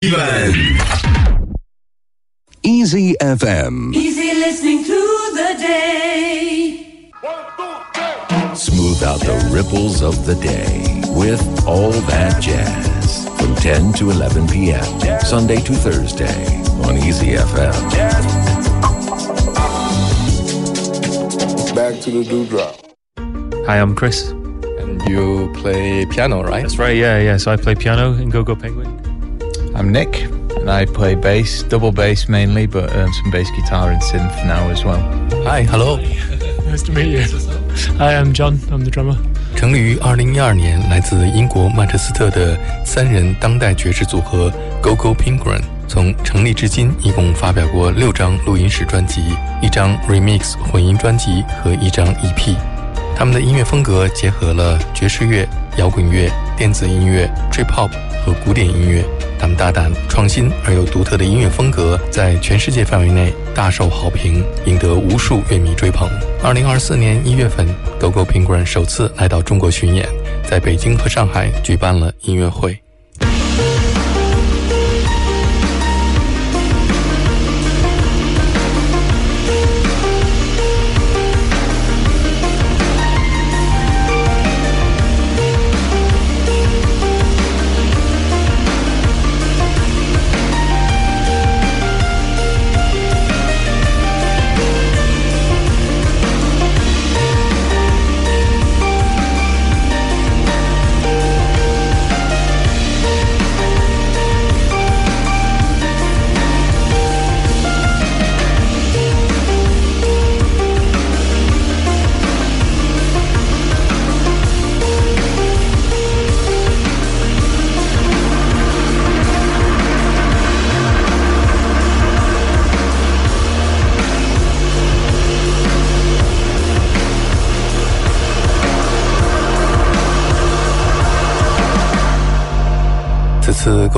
Even. Easy FM. Easy listening through the day. Smooth out the ripples of the day with all that jazz from 10 to 11 p.m. Sunday to Thursday on Easy FM. Back to the dewdrop. Hi, I'm Chris. And you play piano, right? That's right, yeah, yeah. So I play piano in Go Go Penguin. I'm Nick, and I play bass, double bass mainly, but um, some bass guitar and synth now as well. Hi, hello. Nice to meet you. Hi, I'm John. I'm the drummer. 成立于二零一二年，来自英国曼彻斯特的三人当代爵士组合 Go Go Penguin，从成立至今一共发表过六张录音室专辑、一张 Remix 混音专辑和一张 EP。他们的音乐风格结合了爵士乐、摇滚乐、电子音乐、Trip Hop 和古典音乐。 他们大胆、创新而又独特的音乐风格，在全世界范围内大受好评，赢得无数乐迷追捧。二零二四年一月份，Go Go Penguin 首次来到中国巡演，在北京和上海举办了音乐会。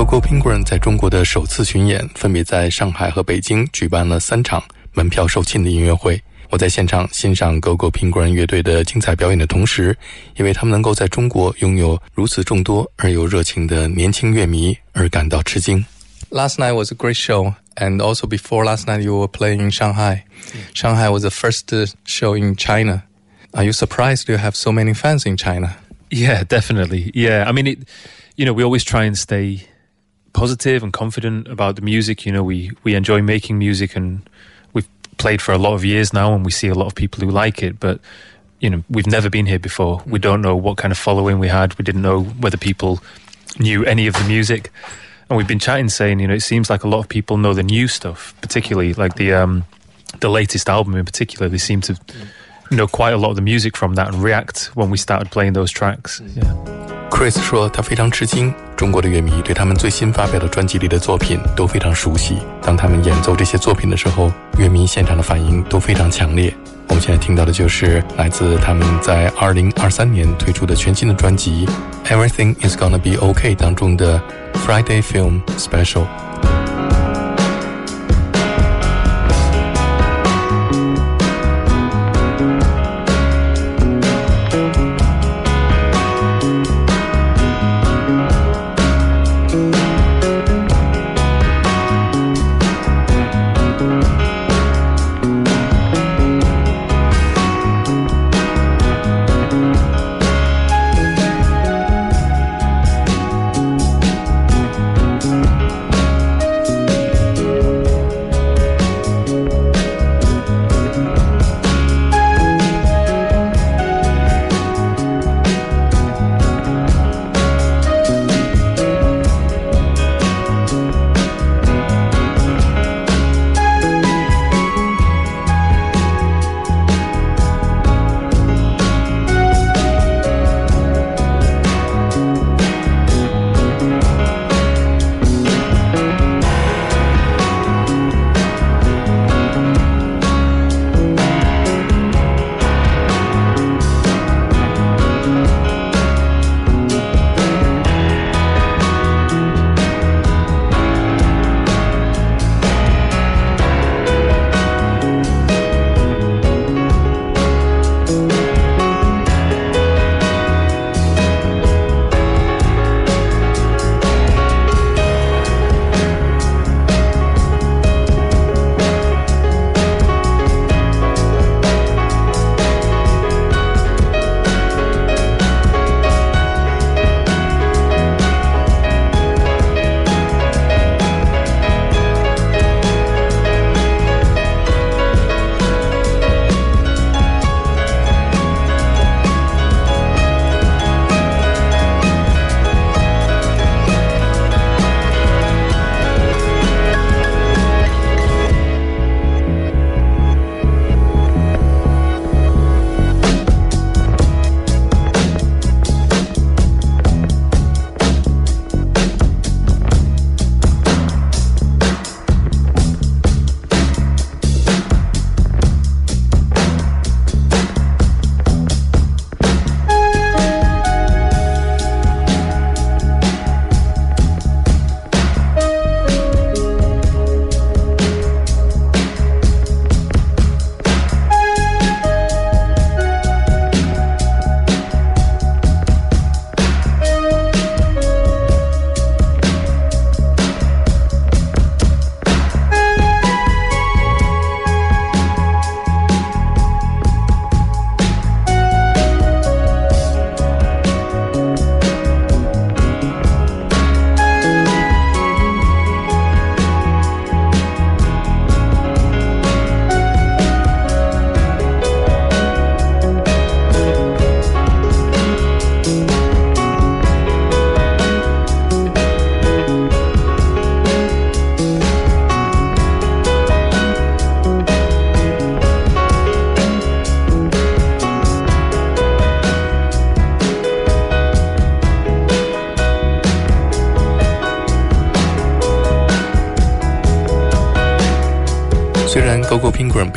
此次 Go Go Penguin 在中国的首次巡演，分别在上海和北京举办了三场门票售罄的音乐会。我在现场欣赏 Go Go Penguin 乐队的精彩表演的同时，因为他们能够在中国拥有如此众多而又热情的年轻乐迷而感到吃惊。Last night was a great show, and also before last night you were playing in Shanghai. Shanghai was the first show in China. Are you surprised you have so many fans in China? Yeah, definitely. Yeah, I mean, it, you know, we always try and stay positive and confident about the music. You know, we we enjoy making music, and we've played for a lot of years now, and we see a lot of people who like it. But you know, we've never been here before. We mm. don't know what kind of following we had. We didn't know whether people knew any of the music. And we've been chatting, saying, you know, it seems like a lot of people know the new stuff, particularly like the um, the latest album in particular. They seem to mm. know quite a lot of the music from that and react when we started playing those tracks. Mm. Yeah. Chris 说他非常吃惊，中国的乐迷对他们最新发表的专辑里的作品都非常熟悉。当他们演奏这些作品的时候，乐迷现场的反应都非常强烈。我们现在听到的就是来自他们在2023年推出的全新的专辑《Everything Is Gonna Be OK》当中的 Friday Film Special。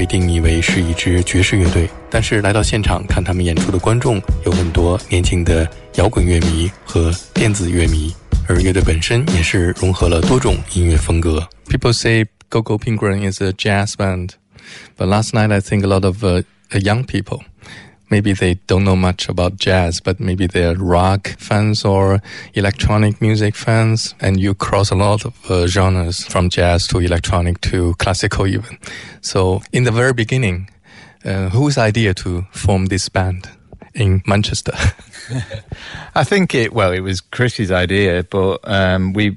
被定义为是一支爵士乐队，但是来到现场看他们演出的观众有很多年轻的摇滚乐迷和电子乐迷，而乐队本身也是融合了多种音乐风格。People say Go Go Penguin is a jazz band, but last night I think a lot of uh, young people maybe they don't know much about jazz, but maybe they're rock fans or electronic music fans, and you cross a lot of uh, genres from jazz to electronic to classical even. So in the very beginning, uh, whose idea to form this band in Manchester? I think it well, it was Chris's idea, but um, we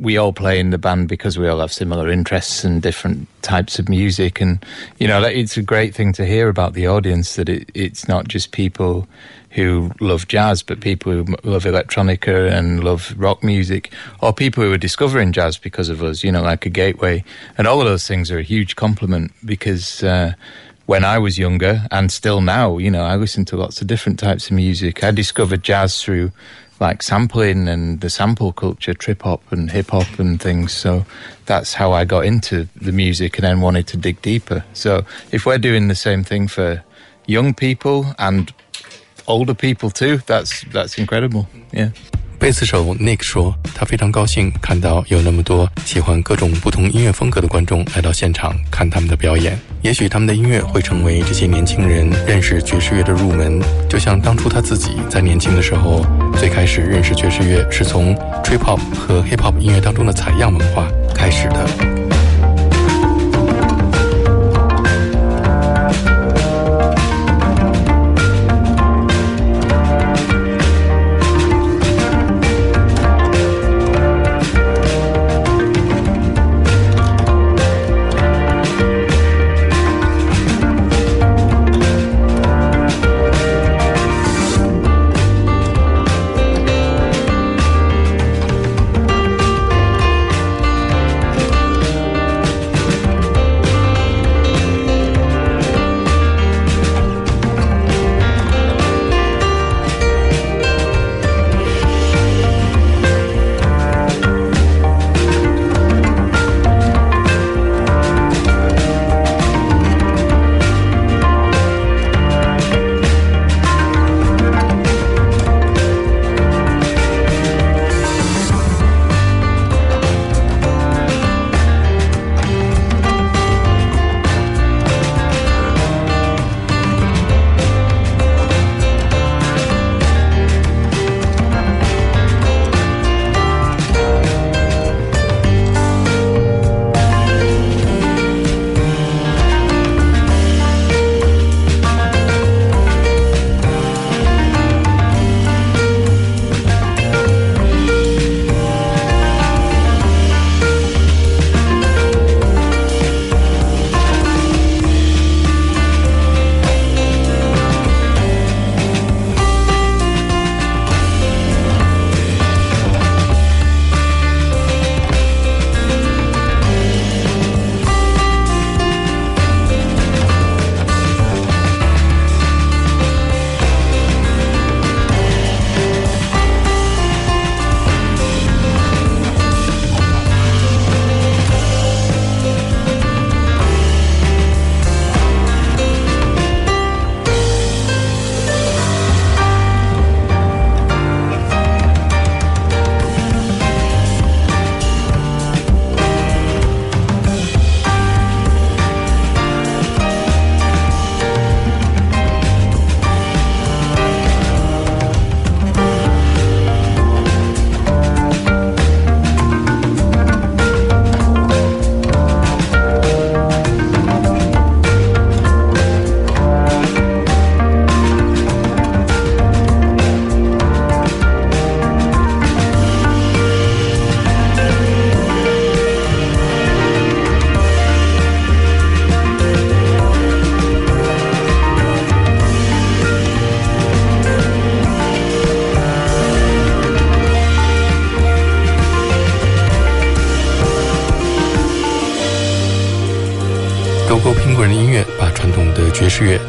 we all play in the band because we all have similar interests and different types of music and you know it's a great thing to hear about the audience that it, it's not just people who love jazz but people who love electronica and love rock music or people who are discovering jazz because of us you know like a gateway and all of those things are a huge compliment because uh, when I was younger and still now, you know, I listen to lots of different types of music. I discovered jazz through like sampling and the sample culture, trip hop and hip hop and things. So that's how I got into the music and then wanted to dig deeper. So if we're doing the same thing for young people and older people too, that's that's incredible. Yeah. 贝斯手 Nick 说：“他非常高兴看到有那么多喜欢各种不同音乐风格的观众来到现场看他们的表演。也许他们的音乐会成为这些年轻人认识爵士乐的入门，就像当初他自己在年轻的时候，最开始认识爵士乐是从 trip hop 和 hip hop 音乐当中的采样文化开始的。”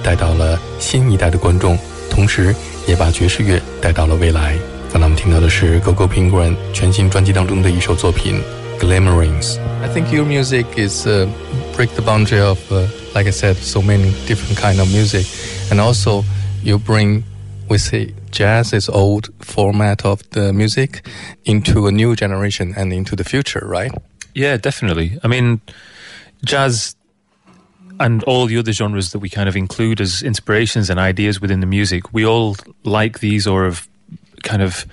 带到了新一代的观众，同时也把爵士乐带到了未来。刚才我们听到的是 Go Go Penguin 全新专辑当中的一首作品《Glimmerings》。I think your music is uh, break the boundary of, uh, like I said, so many different kind of music, and also you bring, we say, jazz is old format of the music into a new generation and into the future, right? Yeah, definitely. I mean, jazz and all the other genres that we kind of include as inspirations and ideas within the music, we all like these or have kind of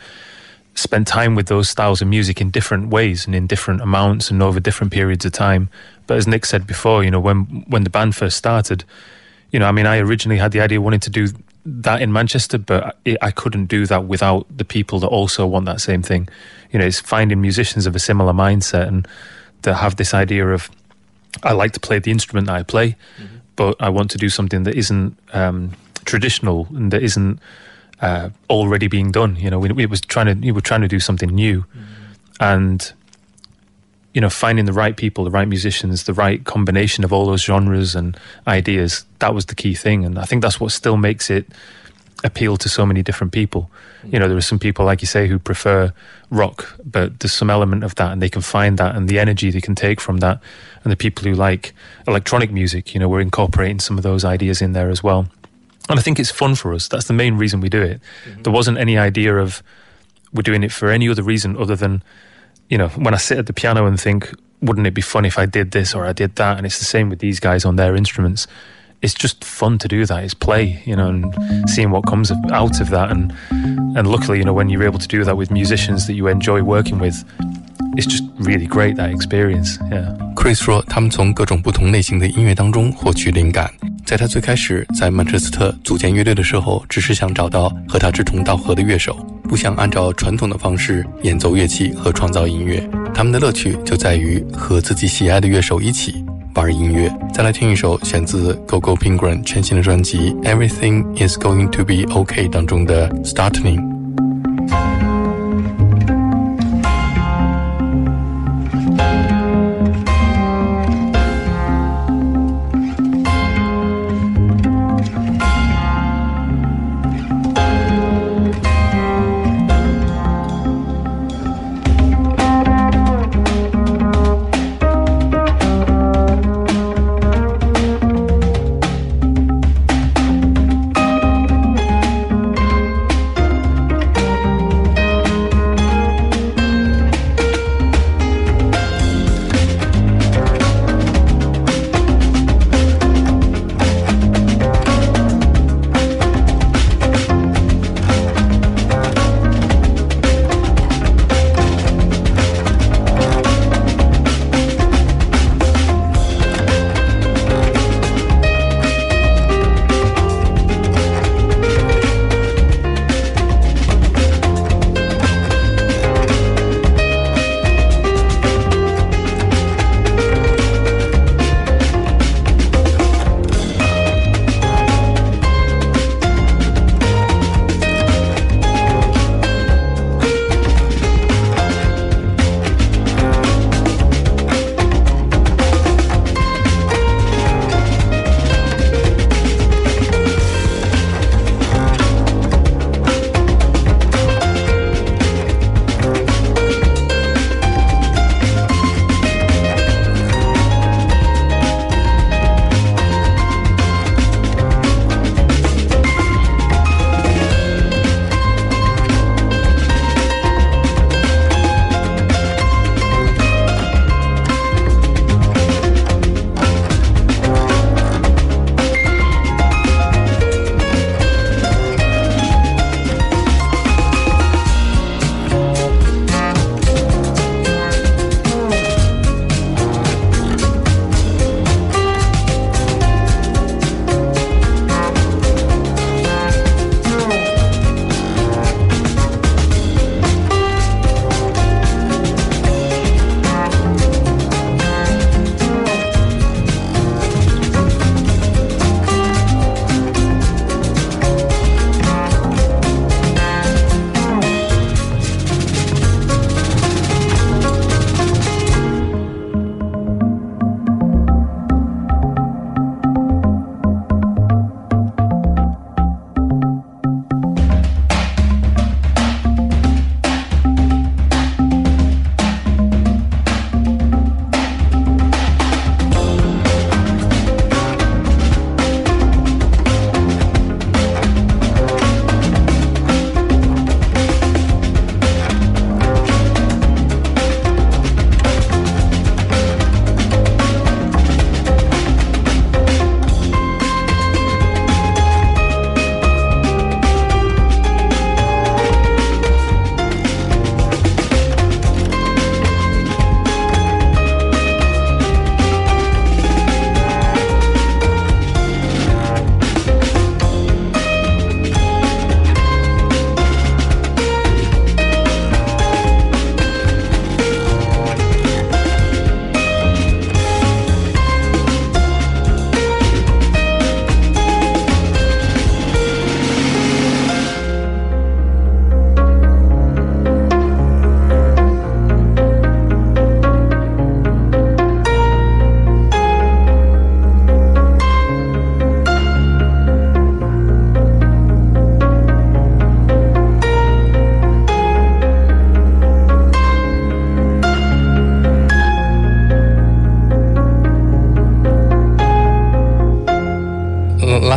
spent time with those styles of music in different ways and in different amounts and over different periods of time. But as Nick said before, you know, when when the band first started, you know, I mean, I originally had the idea wanting to do that in Manchester, but I, I couldn't do that without the people that also want that same thing. You know, it's finding musicians of a similar mindset and that have this idea of I like to play the instrument that I play, mm-hmm. but I want to do something that isn't um, traditional and that isn't uh, already being done. You know, we, we was trying to we were trying to do something new, mm-hmm. and you know, finding the right people, the right musicians, the right combination of all those genres and ideas. That was the key thing, and I think that's what still makes it appeal to so many different people. You know, there are some people, like you say, who prefer rock, but there's some element of that, and they can find that and the energy they can take from that. And the people who like electronic music, you know, we're incorporating some of those ideas in there as well. And I think it's fun for us. That's the main reason we do it. Mm-hmm. There wasn't any idea of we're doing it for any other reason other than, you know, when I sit at the piano and think, wouldn't it be fun if I did this or I did that? And it's the same with these guys on their instruments it's just fun to do that. It's play, you know, and seeing what comes out of that. And and luckily, you know, when you're able to do that with musicians that you enjoy working with, it's just really great that experience. Yeah. Chris 说，他们从各种不同类型的音乐当中获取灵感。在他最开始在曼彻斯特组建乐队的时候，只是想找到和他志同道合的乐手，不想按照传统的方式演奏乐器和创造音乐。他们的乐趣就在于和自己喜爱的乐手一起 玩音乐，再来听一首选自 Gogo Penguin 全新的专辑《Everything Is Going to Be OK》当中的《Starting》。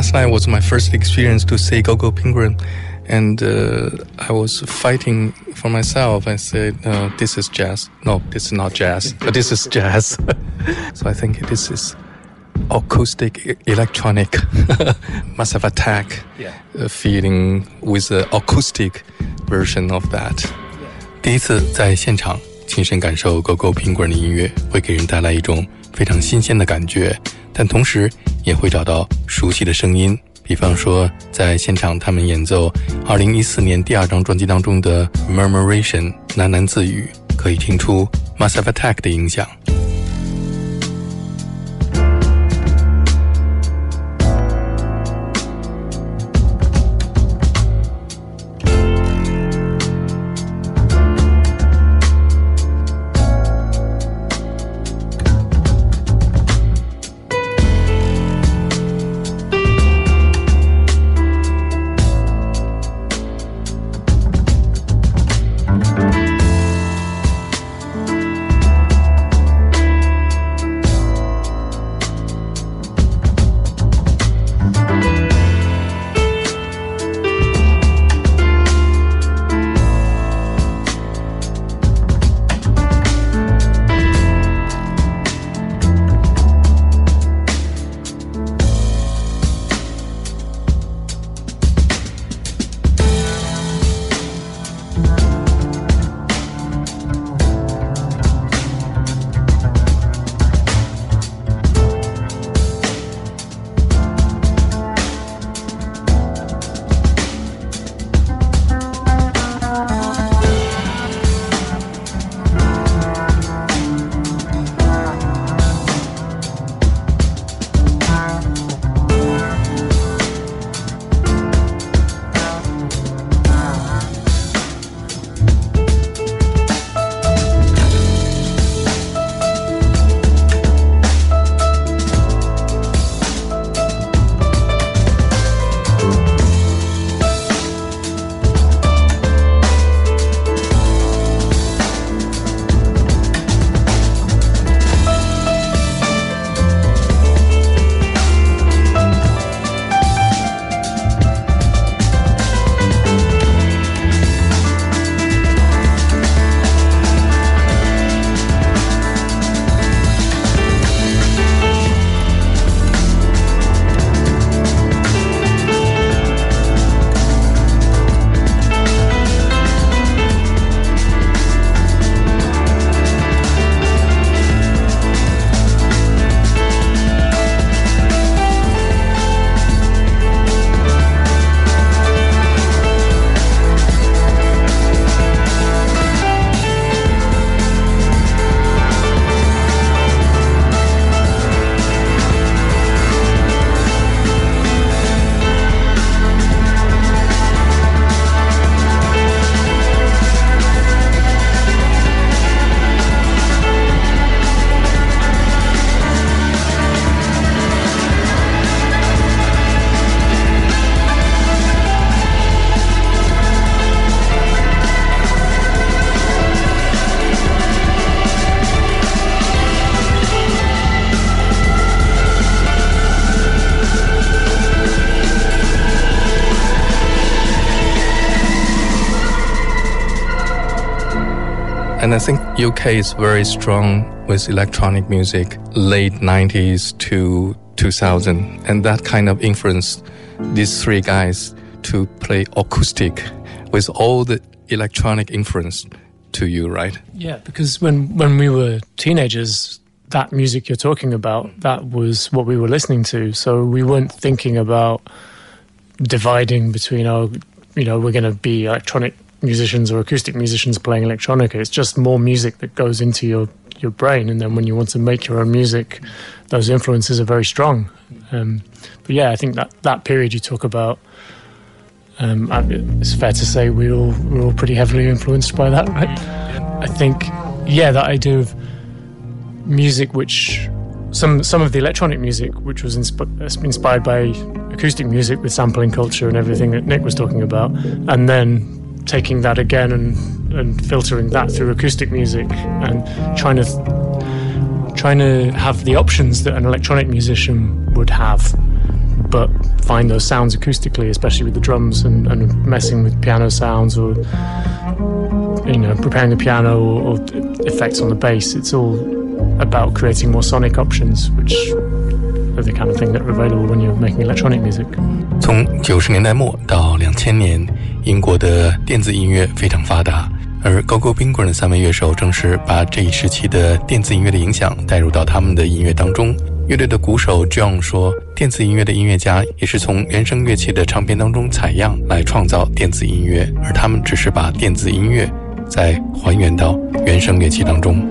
last night was my first experience to see Go Go Penguin, and uh, I was fighting for myself. I said, uh, "This is jazz. No, this is not jazz. But this is jazz." so I think this is acoustic e- electronic massive attack Yeah. uh, feeling with the acoustic version of that. 第一次在现场亲身感受 Go Go Penguin 的音乐，会给人带来一种非常新鲜的感觉， 但同时也会找到熟悉的声音。比方说，在现场他们演奏2014年第二张专辑当中的《Murmuration》喃喃自语，可以听出 Massive Attack 的影响。And I think UK is very strong with electronic music, late 90s to 2000. And that kind of influenced these three guys to play acoustic with all the electronic influence to you, right? Yeah, because when when we were teenagers, that music you're talking about, that was what we were listening to. So we weren't thinking about dividing between oh, you know, we're going to be electronic musicians or acoustic musicians playing electronica. It's just more music that goes into your your brain, and then when you want to make your own music, those influences are very strong. Um, but yeah, I think that that period you talk about, um, it's fair to say we all we're all pretty heavily influenced by that, right? I think, yeah, that idea of music, which some some of the electronic music, which was insp- inspired by acoustic music with sampling culture and everything that Nick was talking about, and then taking that again and and filtering that through acoustic music and trying to trying to have the options that an electronic musician would have, but find those sounds acoustically, especially with the drums and, and messing with piano sounds or you know preparing the piano or, or effects on the bass. It's all about creating more sonic options, which the kind of thing that revailed when you're making electronic music 从九十年代末到两千年，英国的电子音乐非常发达，而 GoGo Penguin 的三位乐手正是把这一时期的电子音乐的影响带入到他们的音乐当中。乐队的鼓手 John 说：“电子音乐的音乐家也是从原声乐器的唱片当中采样来创造电子音乐，而他们只是把电子音乐再还原到原声乐器当中。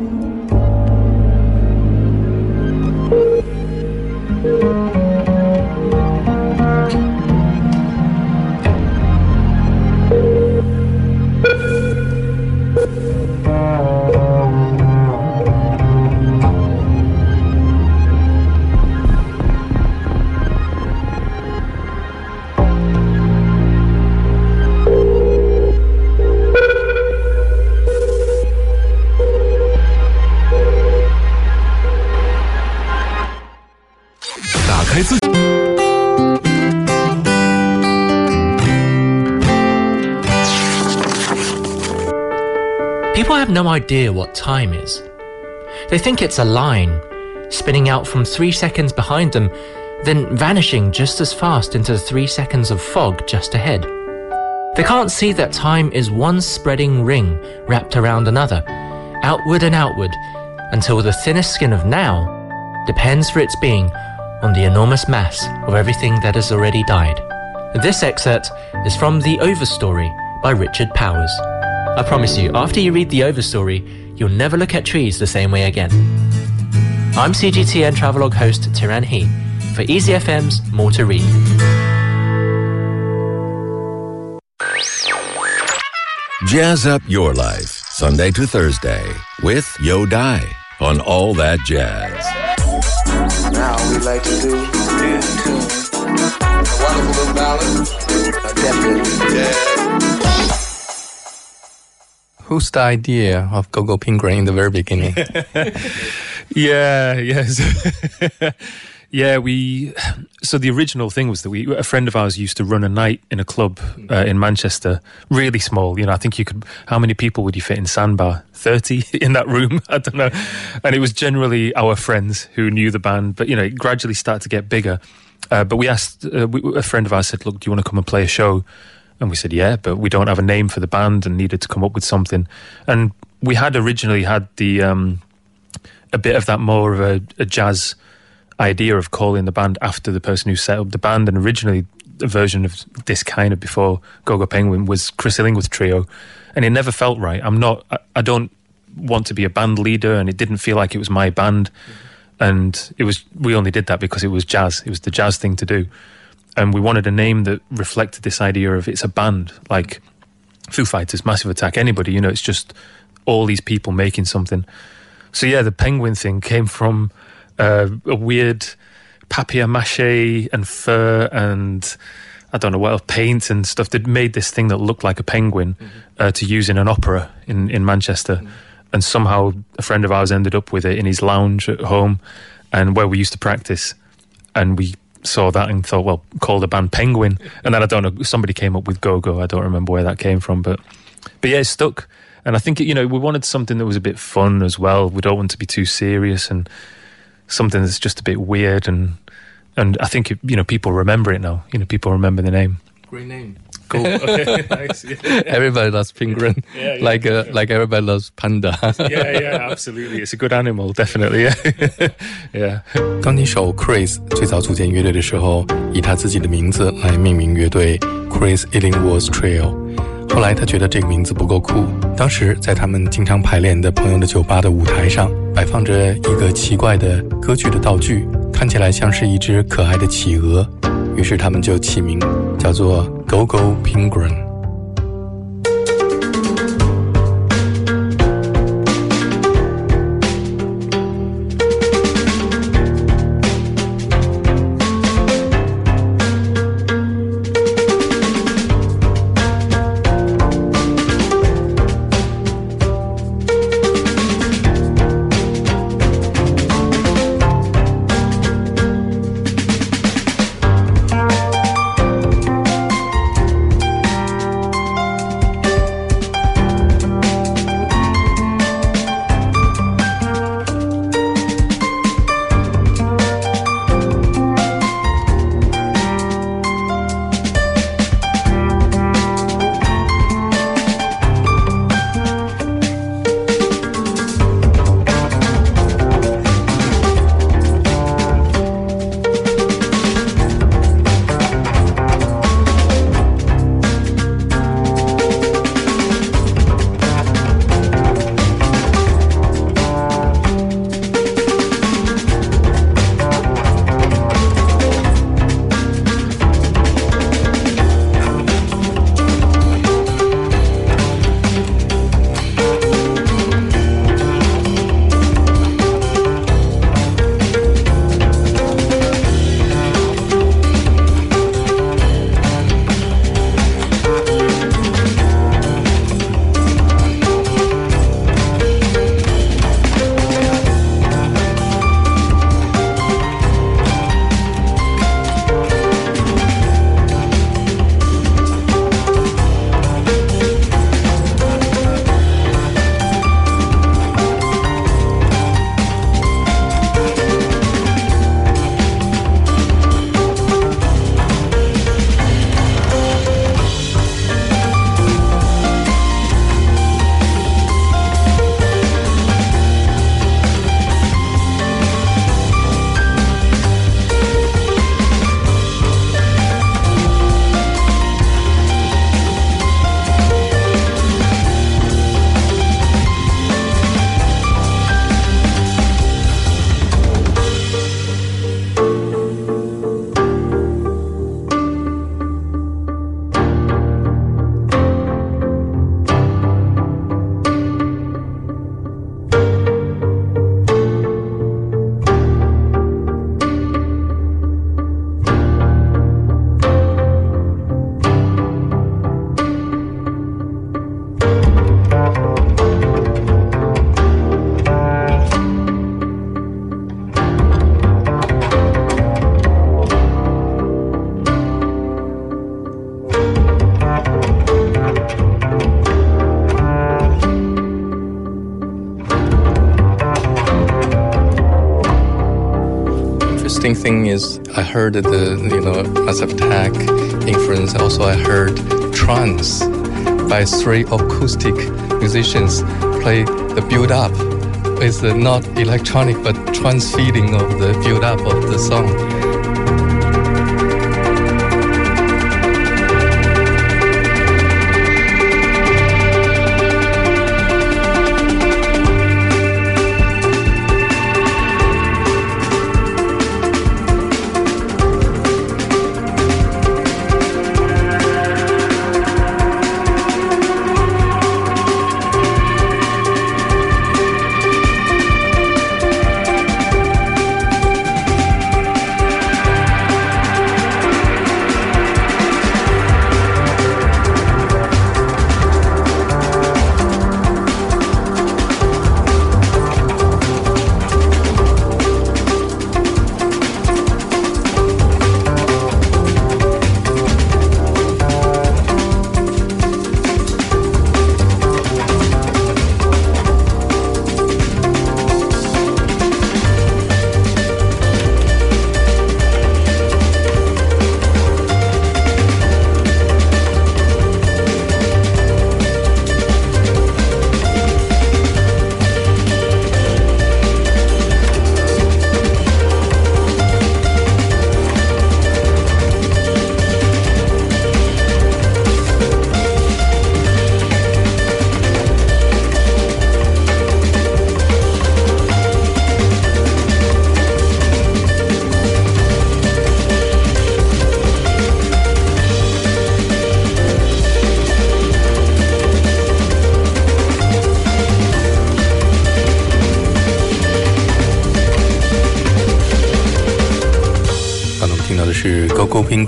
Idea what time is. They think it's a line, spinning out from three seconds behind them, then vanishing just as fast into the three seconds of fog just ahead. They can't see that time is one spreading ring wrapped around another, outward and outward, until the thinnest skin of now depends for its being on the enormous mass of everything that has already died. This excerpt is from The Overstory by Richard Powers. I promise you, after you read the overstory, you'll never look at trees the same way again. I'm CGTN Travelogue host Tiran He for Easy FM's More to Read. Jazz up your life, Sunday to Thursday, with Yo Dai on All That Jazz. Now we like to do new tune. A wonderful little ballad. A definitely jazz. Who's the idea of GoGo Penguin in the very beginning? Yeah, yes. yeah, we. So the original thing was that we, a friend of ours used to run a night in a club uh, in Manchester, really small. You know, I think you could. How many people would you fit in Sandbar? Thirty in that room. I don't know. And it was generally our friends who knew the band, but you know, it gradually started to get bigger. Uh, but we asked uh, we, a friend of ours said, "Look, do you want to come and play a show?" And we said, "Yeah," but we don't have a name for the band and needed to come up with something. And we had originally had the. Um, a bit of that more of a, a, jazz idea of calling the band after the person who set up the band. And originally, a version of this kind of before Gogo Penguin was Chris Illingworth Trio, and it never felt right. I'm not. I, I, don't want to be a band leader, and it didn't feel like it was my band. And it was. We only did that because it was jazz. It was the jazz thing to do, and we wanted a name that reflected this idea of it's a band like Foo Fighters, Massive Attack, anybody. You know, it's just all these people making something. So yeah, the penguin thing came from uh, a weird papier mache and fur and I don't know what else, paint and stuff that made this thing that looked like a penguin mm-hmm. uh, to use in an opera in in Manchester. Mm-hmm. And somehow a friend of ours ended up with it in his lounge at home, and where we used to practice. And we saw that and thought, well, call the band Penguin. And then I don't know, somebody came up with Go Go. I don't remember where that came from, but but yeah, it stuck. And I think, you know, we wanted something that was a bit fun as well. We don't want to be too serious and something that's just a bit weird. And, and I think, you know, people remember it now. You know, people remember the name. Great name. Cool. Okay, nice. Yeah. Everybody loves penguin, yeah, yeah, like uh, like everybody loves panda. yeah, yeah, absolutely. It's a good animal, definitely. Yeah, yeah. 钢琴手 Chris 最早组建乐队的时候，以他自己的名字来命名乐队 Chris Illingworth Trio。后来他觉得这个名字不够酷。当时在他们经常排练的朋友的酒吧的舞台上，摆放着一个奇怪的歌剧的道具，看起来像是一只可爱的企鹅。 于是他们就起名叫做 Go Go Penguin。Interesting thing is I heard the you know Massive Attack influence. Also, I heard trance by three acoustic musicians play the build up. It's not electronic but trance feeling of the build up of the song.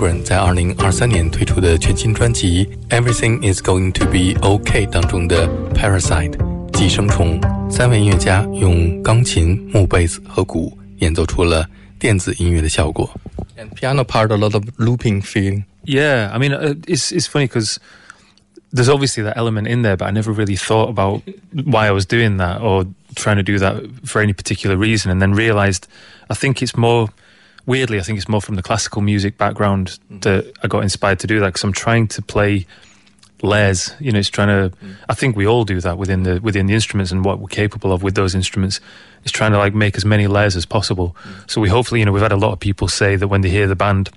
GoGo Penguin 在二零二三年推出的全新专辑《Everything Is Going to Be OK》当中的 Parasite 寄生虫。三位音乐家用钢琴、木贝斯和鼓演奏出了电子音乐的效果。And piano part a lot of looping feeling. Yeah, I mean, uh, it's it's funny because there's obviously that element in there, but I never really thought about why I was doing that or trying to do that for any particular reason, and then realized I think it's more weirdly, I think it's more from the classical music background mm. that I got inspired to do that because I'm trying to play layers. You know, it's trying to. Mm. I think we all do that within the within the instruments and what we're capable of with those instruments. Is trying to like make as many layers as possible. Mm. So we hopefully, you know, we've had a lot of people say that when they hear the band,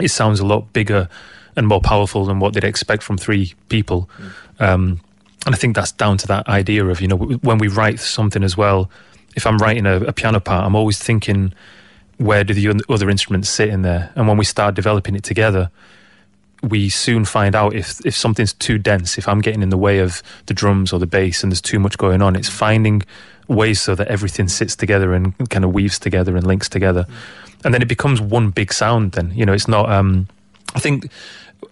it sounds a lot bigger and more powerful than what they'd expect from three people. Mm. Um, and I think that's down to that idea of you know when we write something as well. If I'm writing a, a piano part, I'm always thinking where do the other instruments sit in there? And when we start developing it together, we soon find out if if something's too dense, if I'm getting in the way of the drums or the bass and there's too much going on. It's finding ways so that everything sits together and kind of weaves together and links together. Mm. And then it becomes one big sound then. You know, it's not um I think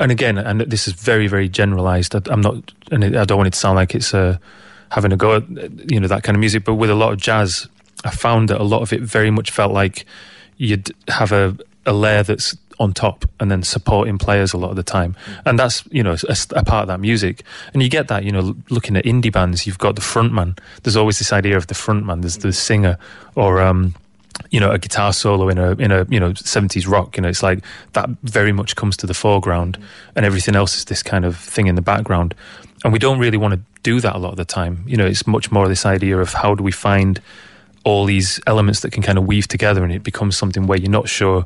and again, and this is very, very generalized. I, am not, and I don't want it to sound like it's uh, having a go at, you know, that kind of music. But with a lot of jazz, I found that a lot of it very much felt like you'd have a, a layer that's on top and then supporting players a lot of the time. And that's, you know, a, a, part of that music. And you get that, you know, looking at indie bands, you've got the frontman. There's always this idea of the frontman. There's the singer or, um, you know, a guitar solo in a, in a, you know, 70s rock. You know, it's like that very much comes to the foreground and everything else is this kind of thing in the background. And we don't really want to do that a lot of the time. You know, it's much more this idea of how do we find all these elements that can kind of weave together and it becomes something where you're not sure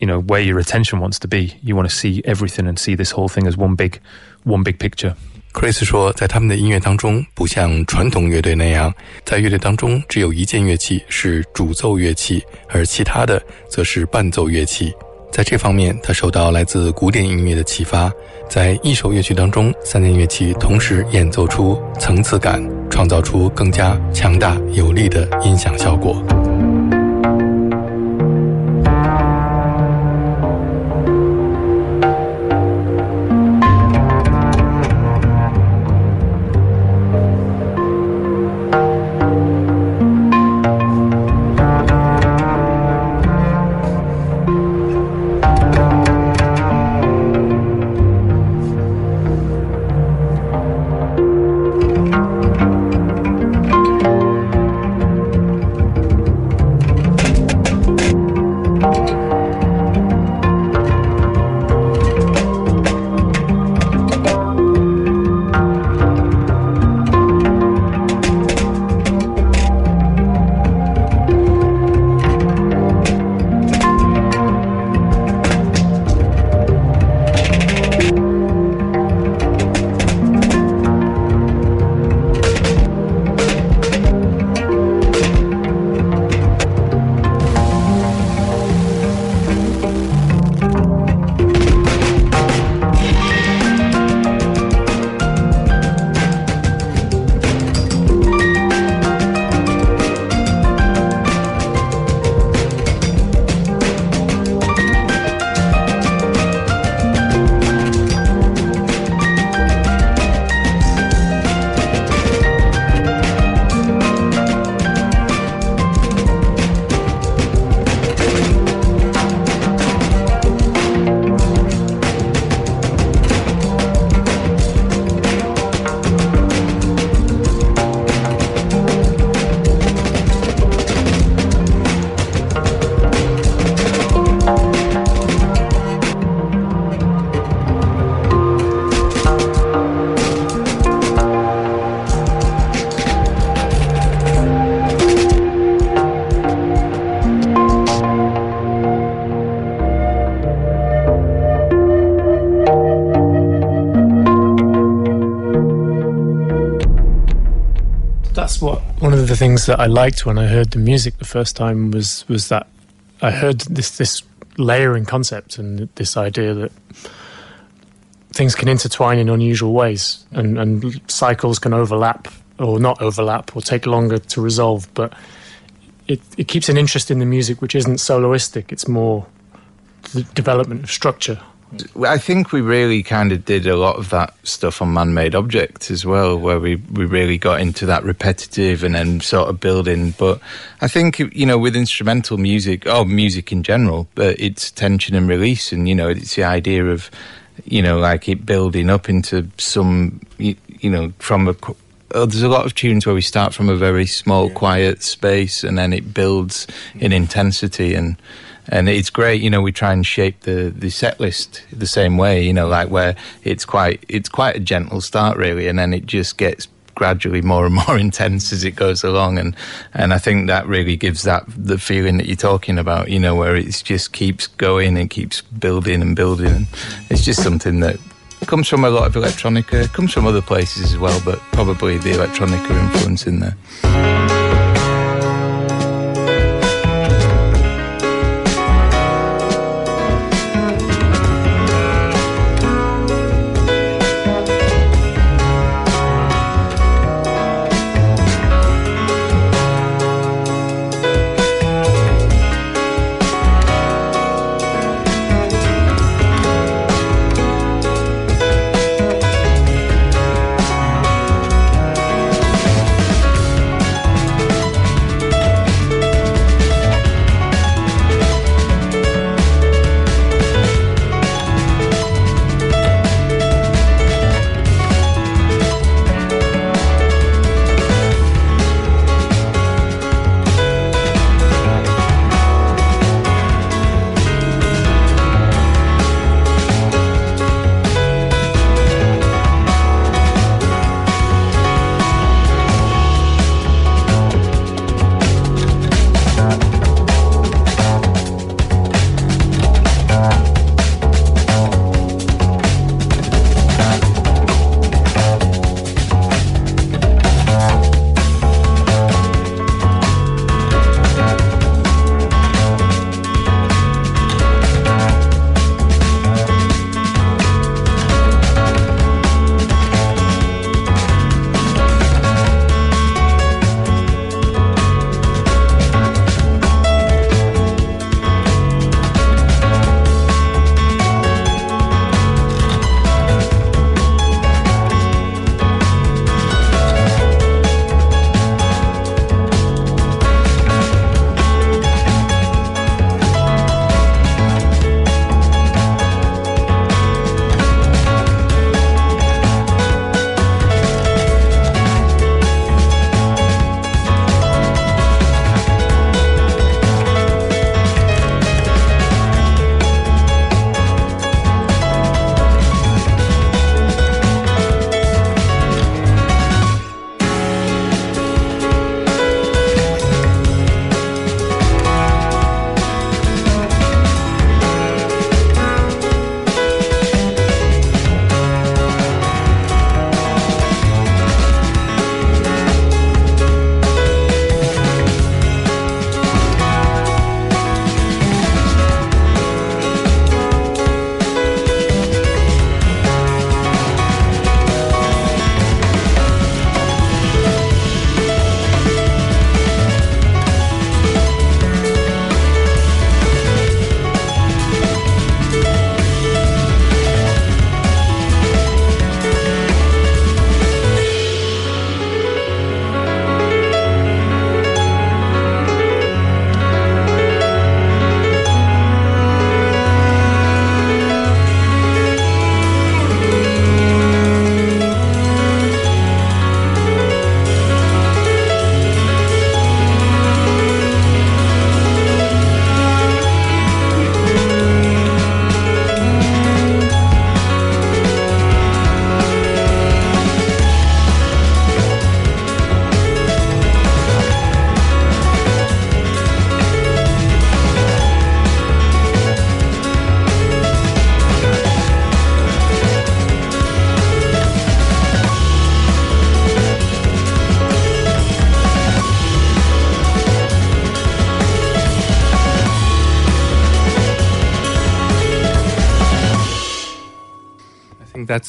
you know where your attention wants to be you want to see everything and see this whole thing as one big one big picture Chris 说，在他们的音乐当中，不像传统乐队那样，在乐队当中只有一件乐器是主奏乐器，而其他的则是伴奏乐器。在这方面，他受到来自古典音乐的启发， 在一首乐曲当中，三件乐器同时演奏出层次感，创造出更加强大有力的音响效果。Things that I liked when I heard the music the first time was was that I heard this this layering concept and this idea that things can intertwine in unusual ways and, and cycles can overlap or not overlap or take longer to resolve, but it, it keeps an interest in the music which isn't soloistic, it's more the development of structure. I think we really kind of did a lot of that stuff on man-made objects as well, where we, we really got into that repetitive and then sort of building. But I think you know with instrumental music, or music in general, but it's tension and release, and you know it's the idea of you know like it building up into some you, you know from a oh, there's a lot of tunes where we start from a very small, yeah. quiet space, and then it builds in intensity. And and it's great. You know, we try and shape the the set list the same way. You know, like where it's quite it's quite a gentle start really, and then it just gets gradually more and more intense as it goes along and and I think that really gives that the feeling that you're talking about you know where it just keeps going and keeps building and building and it's just something that comes from a lot of electronica comes from other places as well but probably the electronica influence in there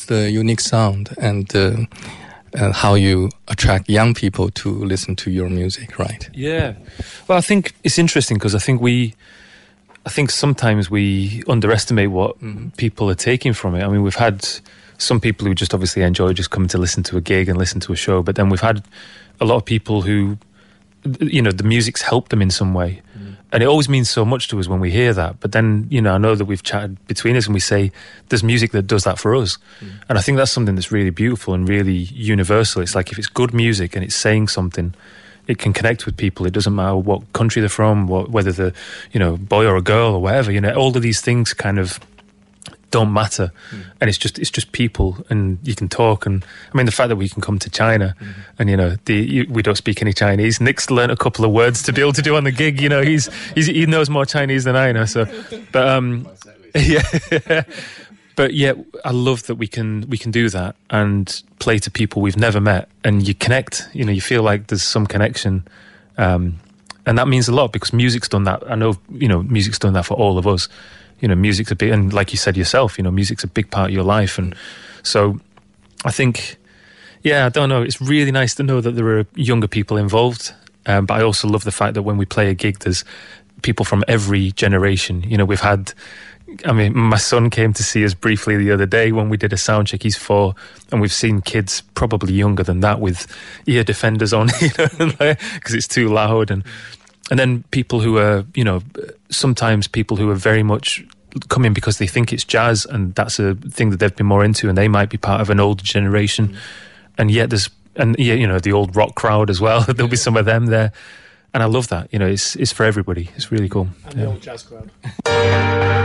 the unique sound and uh, uh, how you attract young people to listen to your music, right? Yeah. Well, I think it's interesting because I think we, I think sometimes we underestimate what people are taking from it. I mean, we've had some people who just obviously enjoy just coming to listen to a gig and listen to a show, but then we've had a lot of people who, you know, the music's helped them in some way. And it always means so much to us when we hear that. But then, you know, I know that we've chatted between us and we say there's music that does that for us. Mm. And I think that's something that's really beautiful and really universal. It's like if it's good music and it's saying something, it can connect with people. It doesn't matter what country they're from, what, whether they're, you know, boy or a girl or whatever. You know, all of these things kind of don't matter, and it's just it's just people, and you can talk. And I mean, the fact that we can come to China, and you know, the you, we don't speak any Chinese. Nick's learned a couple of words to be able to do on the gig. You know, he's, he's he knows more Chinese than I know. So, but um, yeah. but yeah, I love that we can we can do that and play to people we've never met, and you connect. You know, you feel like there's some connection, um, and that means a lot because music's done that. I know you know music's done that for all of us. You know, music's a big, and like you said yourself, you know, music's a big part of your life, and so I think, yeah, I don't know. It's really nice to know that there are younger people involved, um, but I also love the fact that when we play a gig, there's people from every generation. You know, we've had. I mean, my son came to see us briefly the other day when we did a sound check. He's four, and we've seen kids probably younger than that with ear defenders on, you know, because it's too loud, and and then people who are, you know, sometimes people who are very much come in because they think it's jazz, and that's a thing that they've been more into, and they might be part of an older generation, mm-hmm. and yet there's and yeah, you know, the old rock crowd as well. There'll be some of them there, and I love that. You know, it's it's for everybody. It's really cool. And the old jazz crowd.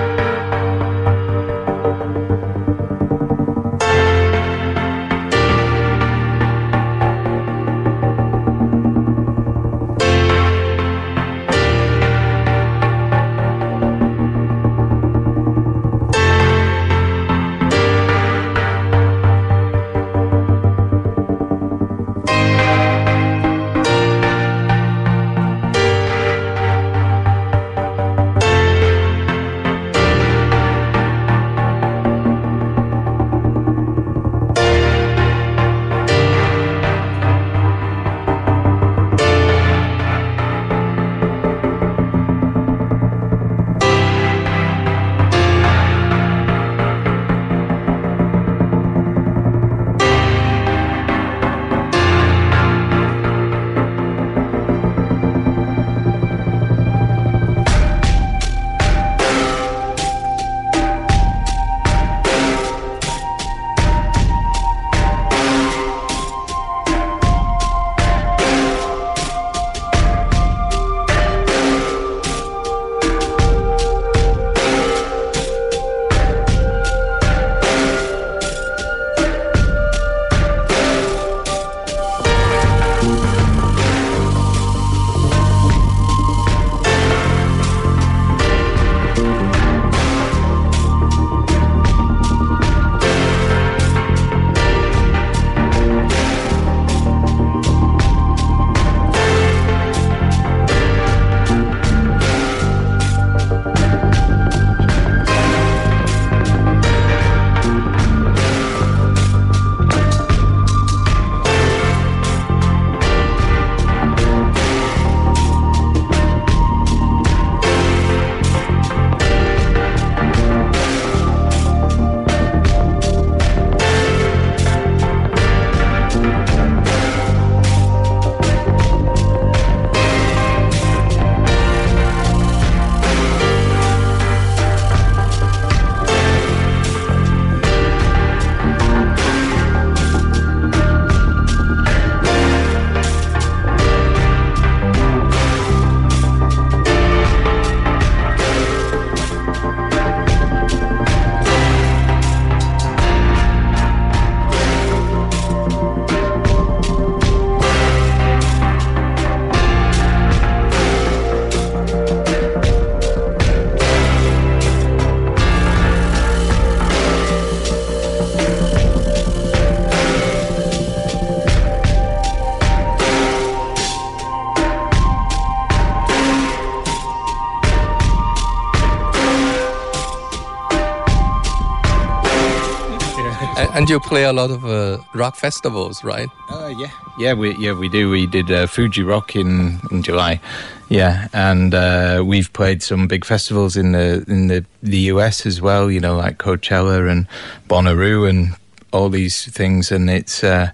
And you play a lot of uh, rock festivals, right? Uh, yeah, yeah, we yeah we do. We did uh, Fuji Rock in in July, yeah, and uh, we've played some big festivals in the in the the US as well. You know, like Coachella and Bonnaroo and all these things, and it's uh,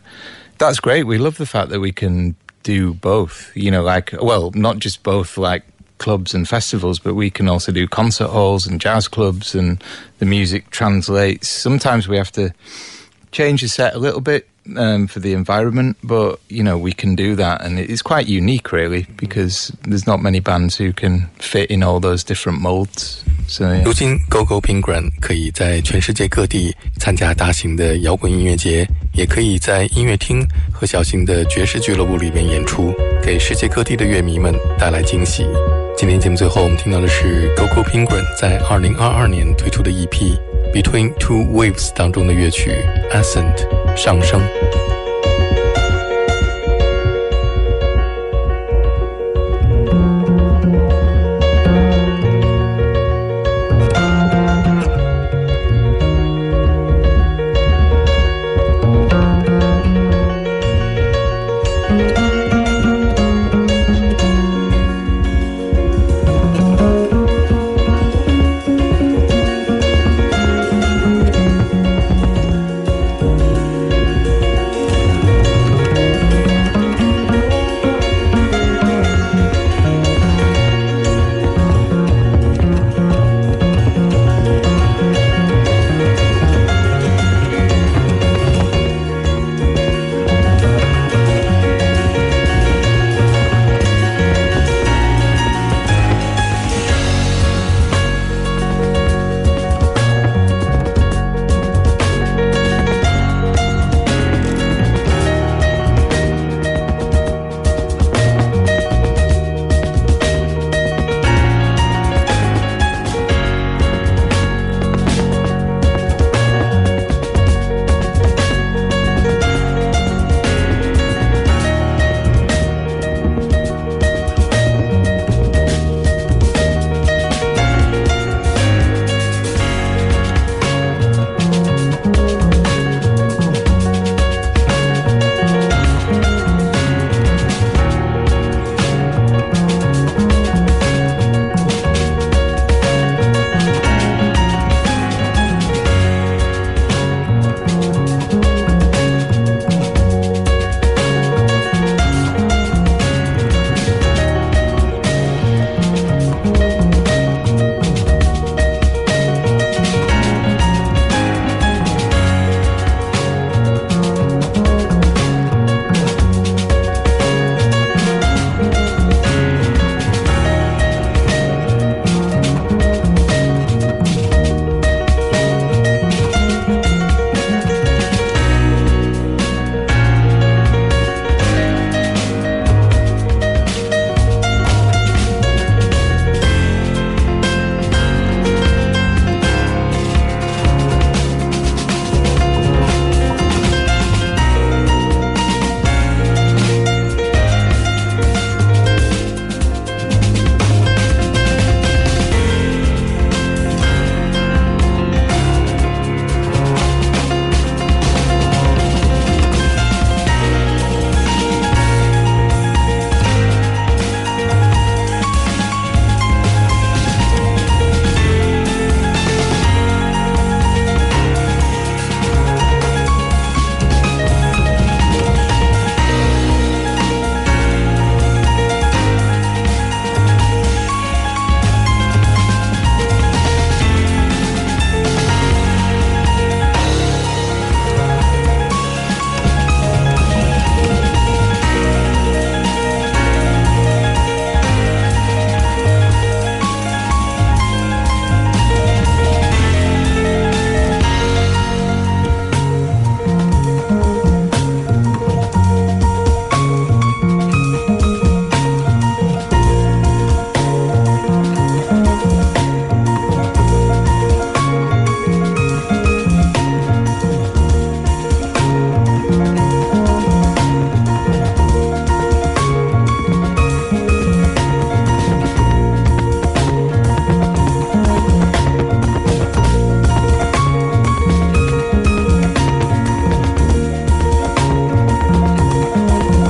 that's great. We love the fact that we can do both. You know, like well, not just both like clubs and festivals, but we can also do concert halls and jazz clubs, and the music translates. Sometimes we have to change the set a little bit um, for the environment, but you know we can do that, and it's quite unique, really, because there's not many bands who can fit in all those different molds. So yeah. 如今，Go Go Penguin 可以在全世界各地参加大型的摇滚音乐节，也可以在音乐厅和小型的爵士俱乐部里面演出，给世界各地的乐迷们带来惊喜。今天节目最后，我们听到的是 Go Go Penguin 在2022年推出的 EP《 Between Two Waves》当中的乐曲《Ascent》上升。